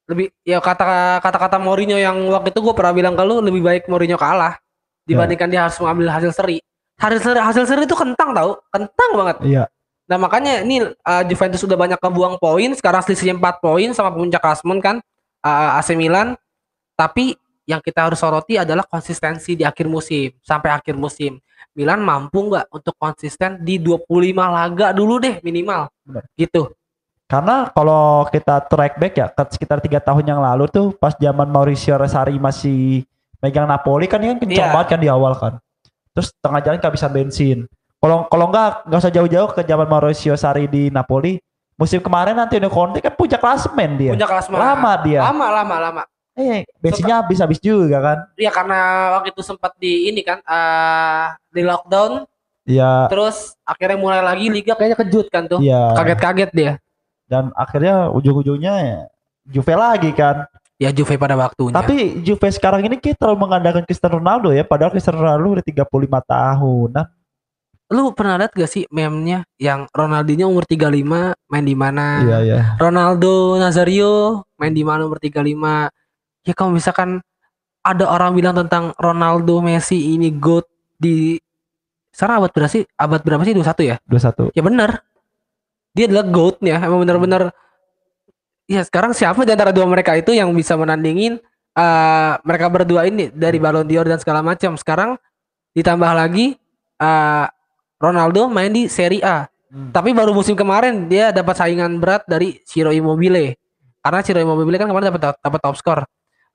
lebih ya kata kata-kata Mourinho yang waktu itu gue pernah bilang ke lu lebih baik Mourinho kalah dibandingkan dia harus mengambil hasil seri. Hasil seri hasil seri itu kentang tau, kentang banget. Iya. Nah makanya ini uh, Juventus sudah banyak kebuang poin, sekarang selisihnya 4 poin sama puncak klasmen kan uh, AC Milan. Tapi yang kita harus soroti adalah konsistensi di akhir musim sampai akhir musim. Milan mampu nggak untuk konsisten di 25 laga dulu deh minimal. Benar. Gitu. Karena kalau kita track back ya ke sekitar tiga tahun yang lalu tuh pas zaman Mauricio Sarri masih megang Napoli kan dia kan kencang Iya. banget kan di awal kan. Terus tengah jalan kehabisan bensin. Kalau kalau enggak nggak usah jauh-jauh ke zaman Mauricio Sarri di Napoli. Musim kemarin Antonio Conte kan puncak klasemen dia. Puncak klasmen. Lama dia. Lama lama lama. Eh, bensinnya habis-habis juga kan. Ya karena waktu itu sempat di ini kan eh di lockdown Iya, terus akhirnya mulai lagi liga kayaknya kejut kan tuh. iya. Kaget-kaget dia. Dan akhirnya ujung-ujungnya ya, Juve lagi kan. Ya Juve pada waktunya. Tapi Juve sekarang ini kita terlalu mengandalkan Cristiano Ronaldo ya, padahal Cristiano Ronaldo udah 35 tahun. Nah, lu pernah lihat gak sih meme-nya yang Ronaldinho umur 35 main di mana? iya iya. Ronaldo Nazario main di mana umur 35? Ya kalau misalkan ada orang bilang tentang Ronaldo Messi ini GOAT di sekarang abad berapa sih? Abad berapa sih? 21 ya? 21. Ya benar. Dia adalah GOAT-nya. Emang benar-benar ya sekarang siapa di antara dua mereka itu yang bisa menandingin eh, mereka berdua ini dari Ballon d'Or dan segala macam. Sekarang ditambah lagi eh, Ronaldo main di Serie A. Hmm. Tapi baru musim kemarin dia dapat saingan berat dari Ciro Immobile. Karena Ciro Immobile kan kemarin dapat dapat top skor.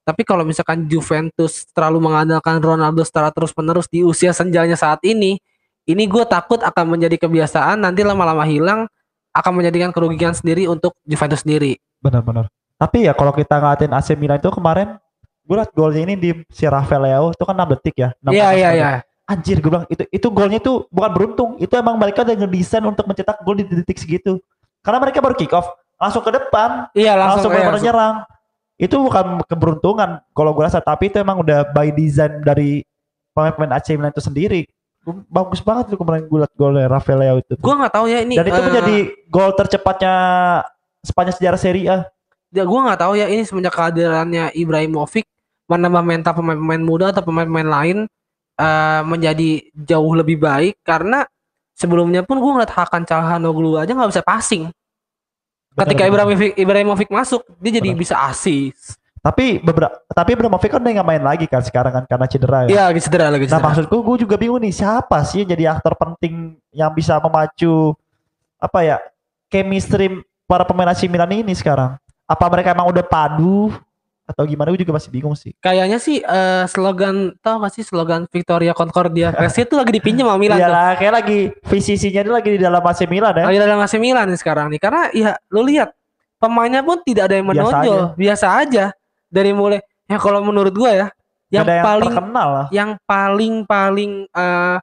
Tapi kalau misalkan Juventus terlalu mengandalkan Ronaldo secara terus-menerus di usia senjanya saat ini, ini gue takut akan menjadi kebiasaan nanti lama-lama hilang akan menjadikan kerugian sendiri untuk Juventus sendiri. Benar-benar. Tapi ya kalau kita ngatin AC Milan itu kemarin gue liat golnya ini di si Rafael Leao itu kan 6 detik ya. 6 Iya iya iya. Anjir gue bilang itu itu golnya tuh bukan beruntung, itu emang mereka udah ngedesain untuk mencetak gol di detik segitu. Karena mereka baru kick off, langsung ke depan, Iya langsung, langsung, iya, benar langsung. nyerang. Itu bukan keberuntungan kalau gue rasa, tapi itu emang udah by design dari pemain-pemain AC Milan itu sendiri. Bagus banget tuh kemarin gue liat golnya Rafael Leao itu. Gue nggak tahu ya ini. Dan itu eh, menjadi gol tercepatnya sepanjang sejarah Serie A. ya gue nggak tahu ya ini semenjak kehadirannya Ibrahimovic menambah mental pemain-pemain muda atau pemain-pemain lain eh, menjadi jauh lebih baik karena sebelumnya pun gue ngeliat Hakan Calhanoglu aja nggak bisa passing. Ketika. Ibrahimovic, Ibrahimovic masuk, dia jadi Benar. bisa asis. Tapi beberapa tapi Ibrahimovic kan udah nggak main lagi kan sekarang kan karena cedera ya. Iya, lagi cedera lagi Nah cedera. maksudku gue juga bingung nih siapa sih yang jadi aktor penting yang bisa memacu apa ya chemistry para pemain AC Milan ini sekarang. Apa mereka emang udah padu atau gimana? Gue juga masih bingung sih. Kayaknya sih eh, slogan tau gak sih slogan Victoria Concordia Crescit itu lagi dipinjam sama Milan Iya tuh. lah, kayak lagi VCC-nya ini lagi di dalam AC Milan ya. Lagi dalam AC Milan nih sekarang nih karena ya lu lihat pemainnya pun tidak ada yang Biasa menonjol, biasa aja. Dari mulai ya kalau menurut gua ya yang yang paling terkenal lah. yang paling paling eh,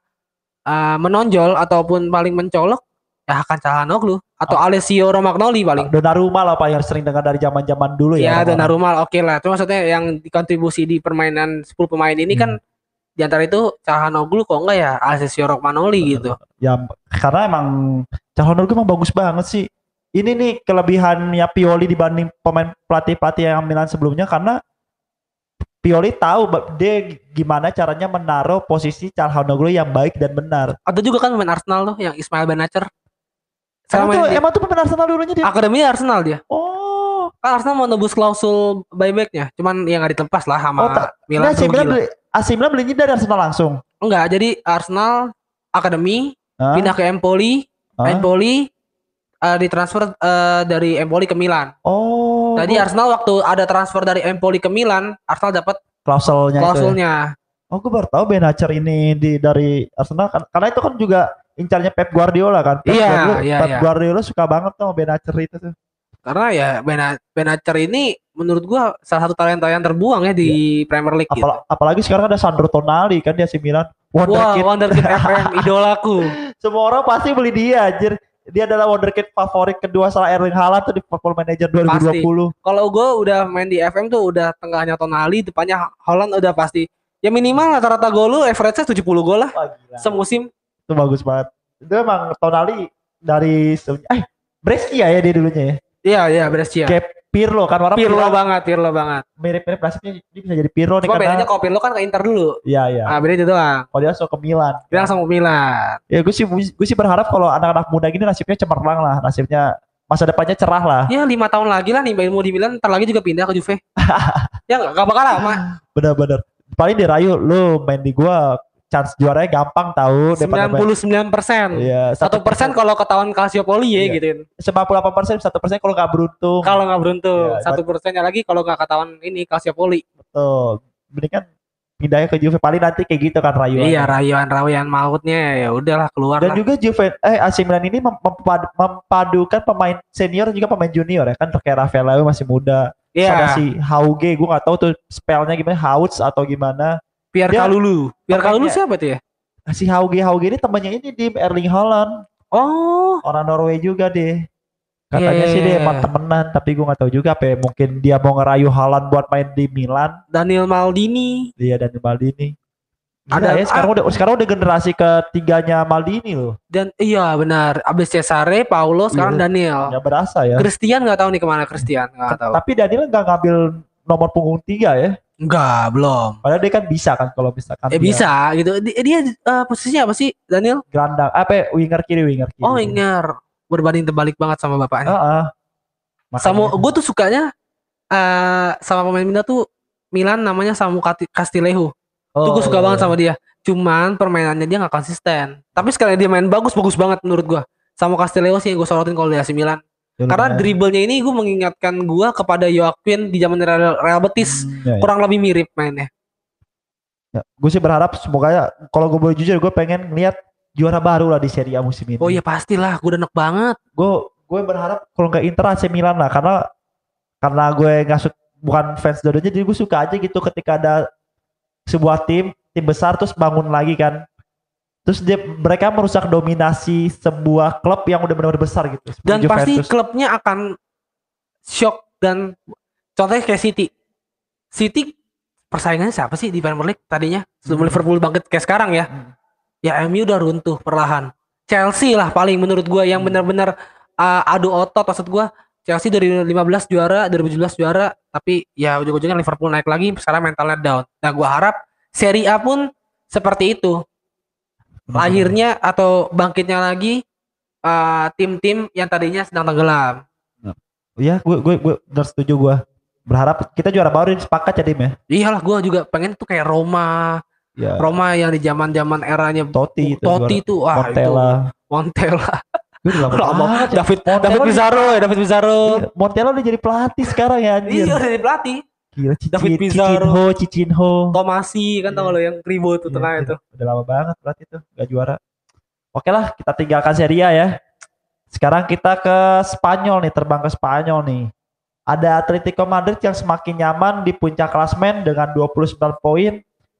eh, menonjol ataupun paling mencolok ya Hakan Calhanoglu atau Oh. Alessio Romagnoli paling. Donnarumma lah pak yang sering dengar dari zaman-zaman dulu ya. Ya, orang-orang. Donnarumma oke lah. Itu maksudnya yang dikontribusi di permainan 10 pemain ini kan di antara itu Calhanoglu kok enggak ya Alessio Romagnoli gitu. Ya karena emang Calhanoglu emang bagus banget sih. Ini nih kelebihannya Pioli dibanding pemain pelatih-pelatih yang Milan sebelumnya karena Pioli tahu dia gimana caranya menaruh posisi Calhanoglu yang baik dan benar. Ada juga kan pemain Arsenal tuh yang Ismail Benacer. Emang Sama tuh, yang di- emang tuh pemain Arsenal dulunya dia. akademi Arsenal dia. Oh, Kan Arsenal mau nebus klausul buybacknya, cuman ya nggak ditelepas lah sama Oh, Milan. Nah, AC Milan beli, AC Milan belinya dari Arsenal langsung. Enggak, jadi Arsenal akademi Hah? pindah ke Empoli, Hah? Empoli eh, ditransfer eh, dari Empoli ke Milan. Oh, Jadi Arsenal waktu ada transfer dari Empoli ke Milan, Arsenal dapat klausulnya itu. ya. klausulnya. Oh, gue baru tahu Benacer ini di dari Arsenal kan karena itu kan juga incarnya Pep Guardiola kan. Pep Iya, Guardiola, iya, Pep iya. Guardiola suka banget tuh sama Benacer itu tuh. Karena ya Bena- Benacer ini menurut gua salah satu talenta yang terbuang ya di Premier League gitu. Apal- apalagi sekarang ada Sandro Tonali kan di AC Milan. Wah, Wonderkid. Wonderkid FM idolaku. Semua orang pasti beli dia anjir. Dia adalah wonderkid favorit kedua setelah Erling Haaland tuh di Football Manager 2020. Kalau gue udah main di FM tuh udah tengahnya Tonali, depannya Holland udah pasti. Ya minimal rata-rata gol lu average-nya 70 gol lah gila. semusim. Itu bagus banget. Itu emang Tonali dari eh Brescia ya dia dulunya ya. Iya, iya Brescia. Kayak Pirlo kan orang Pirlo bilang banget, Pirlo banget. mirip-mirip nasibnya dia bisa jadi Pirlo nih Cuma karena bedanya kalau Pirlo kan ke Inter dulu. Iya iya. Ah, bedanya itu doang. Kalau dia langsung ke Milan. Dia langsung ke Milan. Ya gue sih gue sih berharap kalau anak-anak muda gini nasibnya cemerlang lah, nasibnya masa depannya cerah lah. Ya lima tahun lagi lah nih mau di Milan, ntar lagi juga pindah ke Juve. ya nggak nggak bakal lama. Bener-bener. Paling dirayu lu main di gua chance juaranya gampang tahu daripada main- 99 persen. Iya, Satu persen kalau ketahuan Calciopoli ya Iya. gitu. 98 persen, satu persen kalau nggak beruntung. Kalau nggak beruntung, Iya, satu persennya lagi kalau nggak ketahuan ini Calciopoli. Betul. Mending kan pindahnya ke Juve paling nanti kayak gitu kan rayuannya. Iya, rayuan-rayuan mautnya ya udahlah keluar Dan lah. juga Juve eh AC Milan ini mem- mempad- mempadukan pemain senior juga pemain junior ya kan kayak Rafael Leao masih muda. Iya, Ada si Hauge, gue nggak tahu tuh spellnya gimana, Hauts atau gimana. Pierre dia- Kalulu. Pierre Kalulu siapa tuh ya? Si Hauge Hauge ini temannya ini di Erling Haaland, Oh, orang Norway juga deh. Katanya Iya, sih iya, dia iya. emang temenan, tapi gue nggak tahu juga apa ya. Mungkin dia mau ngerayu Haaland buat main di Milan, Daniel Maldini. dia dan Maldini. Gila Ada- ya, sekarang udah sekarang udah generasi ketiganya Maldini loh. Dan iya benar, abis Cesare, Paulo, sekarang Iya. Daniel. Ya berasa ya. Christian nggak tahu nih ke mana Christian, nggak tahu. Tapi Daniel nggak ngambil nomor punggung tiga ya. Enggak, belum. Padahal dia kan bisa kan kalau misalkan Eh dia bisa gitu. Di- Dia, eh, posisinya apa sih Daniel? gelandang apa ya, winger kiri winger kiri. Oh, Inger. Berbanding terbalik banget sama bapaknya. Heeh. Samu, Makanya- gue tuh sukanya eh sama pemain Milan tuh Milan namanya Samu Cati- Castillejo. Tuh gue Oh, suka iya, banget iya. sama dia. Cuman permainannya dia nggak konsisten. Tapi sekali dia main bagus, bagus banget menurut gue. Samu Castillejo sih yang gue sorotin kalau di AC Milan. Ya, Karena dribblenya ini gue mengingatkan gue kepada Joaquin di zaman Real, Real Betis. Hmm, ya, ya. Kurang lebih mirip mainnya. Ya, gue sih berharap semoga ya kalau gue boleh jujur gue pengen lihat juara baru lah di Serie A musim ini. Oh iya pastilah, gue udah enak banget. Gue gue berharap kalau nggak Inter AC Milan lah karena karena gue nggak bukan fans dua jadi gue suka aja gitu ketika ada sebuah tim tim besar terus bangun lagi kan. Terus dia, mereka merusak dominasi sebuah klub yang udah benar-benar besar gitu. Dan pasti Juventus. klubnya akan shock dan contohnya kayak City. City persaingannya siapa sih di Premier League tadinya? Sebelum Hmm. Liverpool bangkit kayak sekarang ya. Hmm. Ya MU udah runtuh perlahan. Chelsea lah paling menurut gua yang Hmm. benar-benar uh, adu otot maksud gua. Chelsea dari 15 juara, 2017 juara, tapi ya ujung-ujungnya Liverpool naik lagi, sekarang mentalnya down. Nah, gua harap Serie A pun seperti itu. Lahirnya atau bangkitnya lagi eh, tim-tim yang tadinya sedang tenggelam. Iya, gue gue gue benar setuju gue. Berharap kita juara baru ini sepakat ya Dim ya. Iyalah, gua juga pengen tuh kayak Roma, Ya. Roma yang di zaman-zaman eranya Totti itu. Totti tuh, wah Montella. itu Montella. Gue udah lama. David Montella David Pizarro ya, David Pizarro. Iya, Montella udah jadi pelatih sekarang ya anjir. Iya, udah jadi pelatih. Gila Cicin, David Pizarro. Cicinho, Cicinho. Tomasi kan tau Iya. lo yang ribut tuh Iya, tengah iya. itu. Udah lama banget berarti itu gak juara. Oke lah, kita tinggalkan Serie A ya. Sekarang kita ke Spanyol nih, terbang ke Spanyol nih. Ada Atletico Madrid yang semakin nyaman di puncak klasmen dengan 29 poin.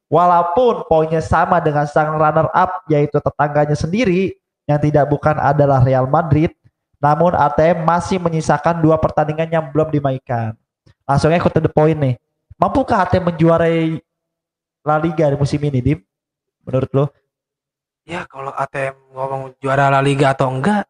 Walaupun poinnya sama dengan sang runner up yaitu tetangganya sendiri yang tidak bukan adalah Real Madrid. Namun ATM masih menyisakan dua pertandingan yang belum dimainkan. Langsungnya ke the point nih. Mampukah ATM menjuarai La Liga di musim ini, Dim? Menurut lo? Ya kalau ATM ngomong juara La Liga atau enggak,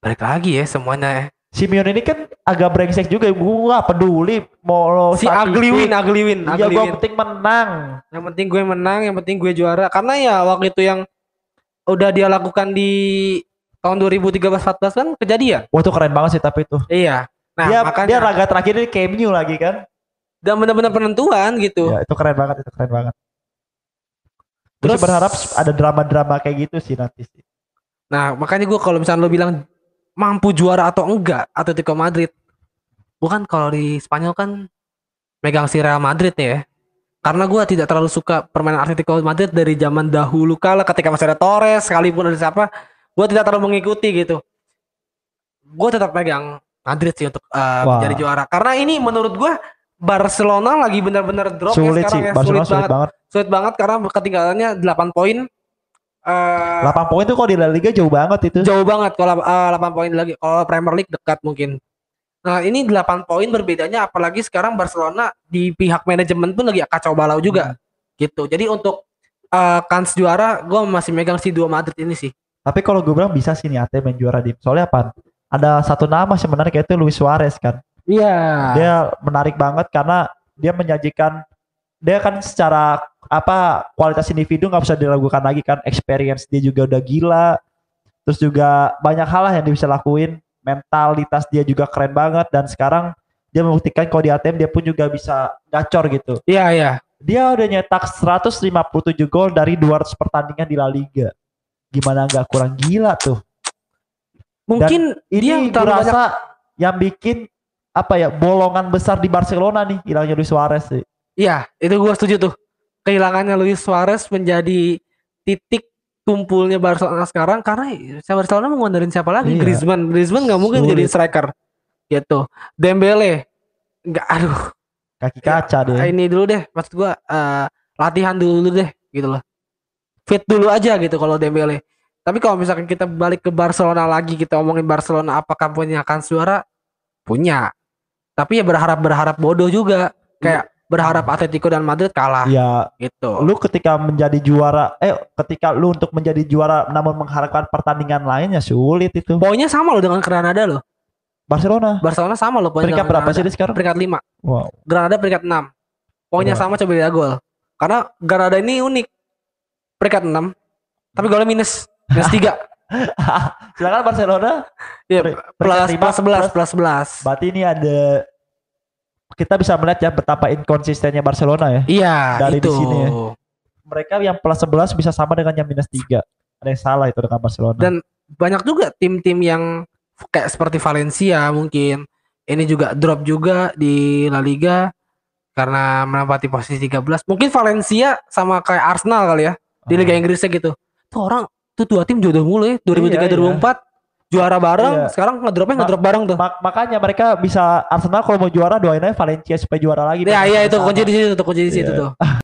balik lagi ya semuanya ya. Simeone ini kan agak brengsek juga. Gua gak peduli mau lo Si statistik. ugly win, ugly win, Iya, gua win. penting menang. Yang penting gue menang, yang penting gue juara. Karena ya waktu itu yang udah dia lakukan di tahun 2013-14 kan kejadian. Wah itu keren banget sih tapi itu. Iya. Nah, dia makanya dia laga terakhir ini KMU lagi kan. dan benar-benar penentuan gitu. Ya, itu keren banget, itu keren banget. Terus Terus- berharap ada drama-drama kayak gitu sih nanti sih. Nah, makanya gue kalau misalnya lo bilang mampu juara atau enggak Atletico Madrid. Bukan kalau di Spanyol kan megang si Real Madrid ya. Karena gue tidak terlalu suka permainan Atletico Madrid dari zaman dahulu kala ketika masih ada Torres sekalipun ada siapa, gue tidak terlalu mengikuti gitu. Gue tetap pegang Madrid sih untuk uh, Wah. menjadi juara. Karena ini menurut gue Barcelona lagi benar-benar drop ya Sulit sekarang sih, ya. Barcelona sulit, sulit banget. banget. Sulit banget karena ketinggalannya 8 poin. Eh, 8 poin tuh kok di La Liga jauh banget itu. jauh banget kalau eh, 8 poin lagi kalau Premier League dekat mungkin nah ini 8 poin berbedanya apalagi sekarang Barcelona di pihak manajemen pun lagi kacau balau juga gitu jadi untuk eh, kans juara gue masih megang si dua Madrid ini sih Tapi kalau gue bilang bisa sih nih ATM yang juara di. Soalnya apa? Ada satu nama sih menarik yaitu Luis Suarez kan. iya. Dia menarik banget karena dia menyajikan dia kan secara apa kualitas individu nggak bisa diragukan lagi kan? Experience dia juga udah gila. Terus juga banyak hal lah yang dia bisa lakuin. Mentalitas dia juga keren banget. Dan sekarang dia membuktikan kalau di ATM dia pun juga bisa gacor gitu. Iya iya. Dia udah nyetak 157 gol dari 200 pertandingan di La Liga. Gimana nggak kurang gila tuh mungkin dia ini gue terlalu banyak rasa yang bikin apa ya bolongan besar di Barcelona nih hilangnya Luis Suarez sih. Iya itu gue setuju tuh. Kehilangannya Luis Suarez menjadi titik tumpulnya Barcelona sekarang karena Barcelona mau ngandarin siapa lagi? Iya. Griezmann. Griezmann nggak mungkin Sulit. jadi striker. Gitu. Dembele. Nggak aduh. Kaki kaca deh. Ini dulu deh maksud gua eh, latihan dulu deh gitu loh. Fit dulu aja gitu kalau Dembele tapi kalau misalkan kita balik ke Barcelona lagi kita omongin Barcelona apakah punya akan suara? Punya. Tapi ya berharap berharap bodoh juga. Kayak berharap Atletico dan Madrid kalah. Ya, gitu. lu ketika menjadi juara, eh ketika lu untuk menjadi juara namun mengharapkan pertandingan lainnya sulit itu. poinnya sama loh dengan Granada loh. Barcelona? Barcelona sama loh poinnya peringkat berapa sih Granada. dia sekarang? peringkat 5 Wow. Granada peringkat 6 poinnya Iya. sama coba beda gol. Karena Granada ini unik. Peringkat 6 tapi golnya minus minus 3 Silakan Barcelona. Ya, Peri- plus plus 11 plus 11. Berarti ini ada kita bisa melihat ya betapa inkonsistennya Barcelona ya. Iya, Dari di itu. sini ya. Mereka yang plus 11 bisa sama dengan yang minus 3. Ada yang salah itu dengan Barcelona. Dan banyak juga tim-tim yang kayak seperti Valencia mungkin ini juga drop juga di La Liga karena menempati posisi 13. Mungkin Valencia sama kayak Arsenal kali ya di Liga Ah. Inggrisnya gitu. Tuh orang tuh dua tim jodoh mulu ya 2003 Iya, 2004 juara bareng, Iya. sekarang ngedropnya Ma- ngedrop bareng tuh. Mak- makanya mereka bisa Arsenal kalau mau juara doain aja Valencia supaya juara lagi. Ya iya itu kunci di situ tuh kunci di situ Iya. tuh.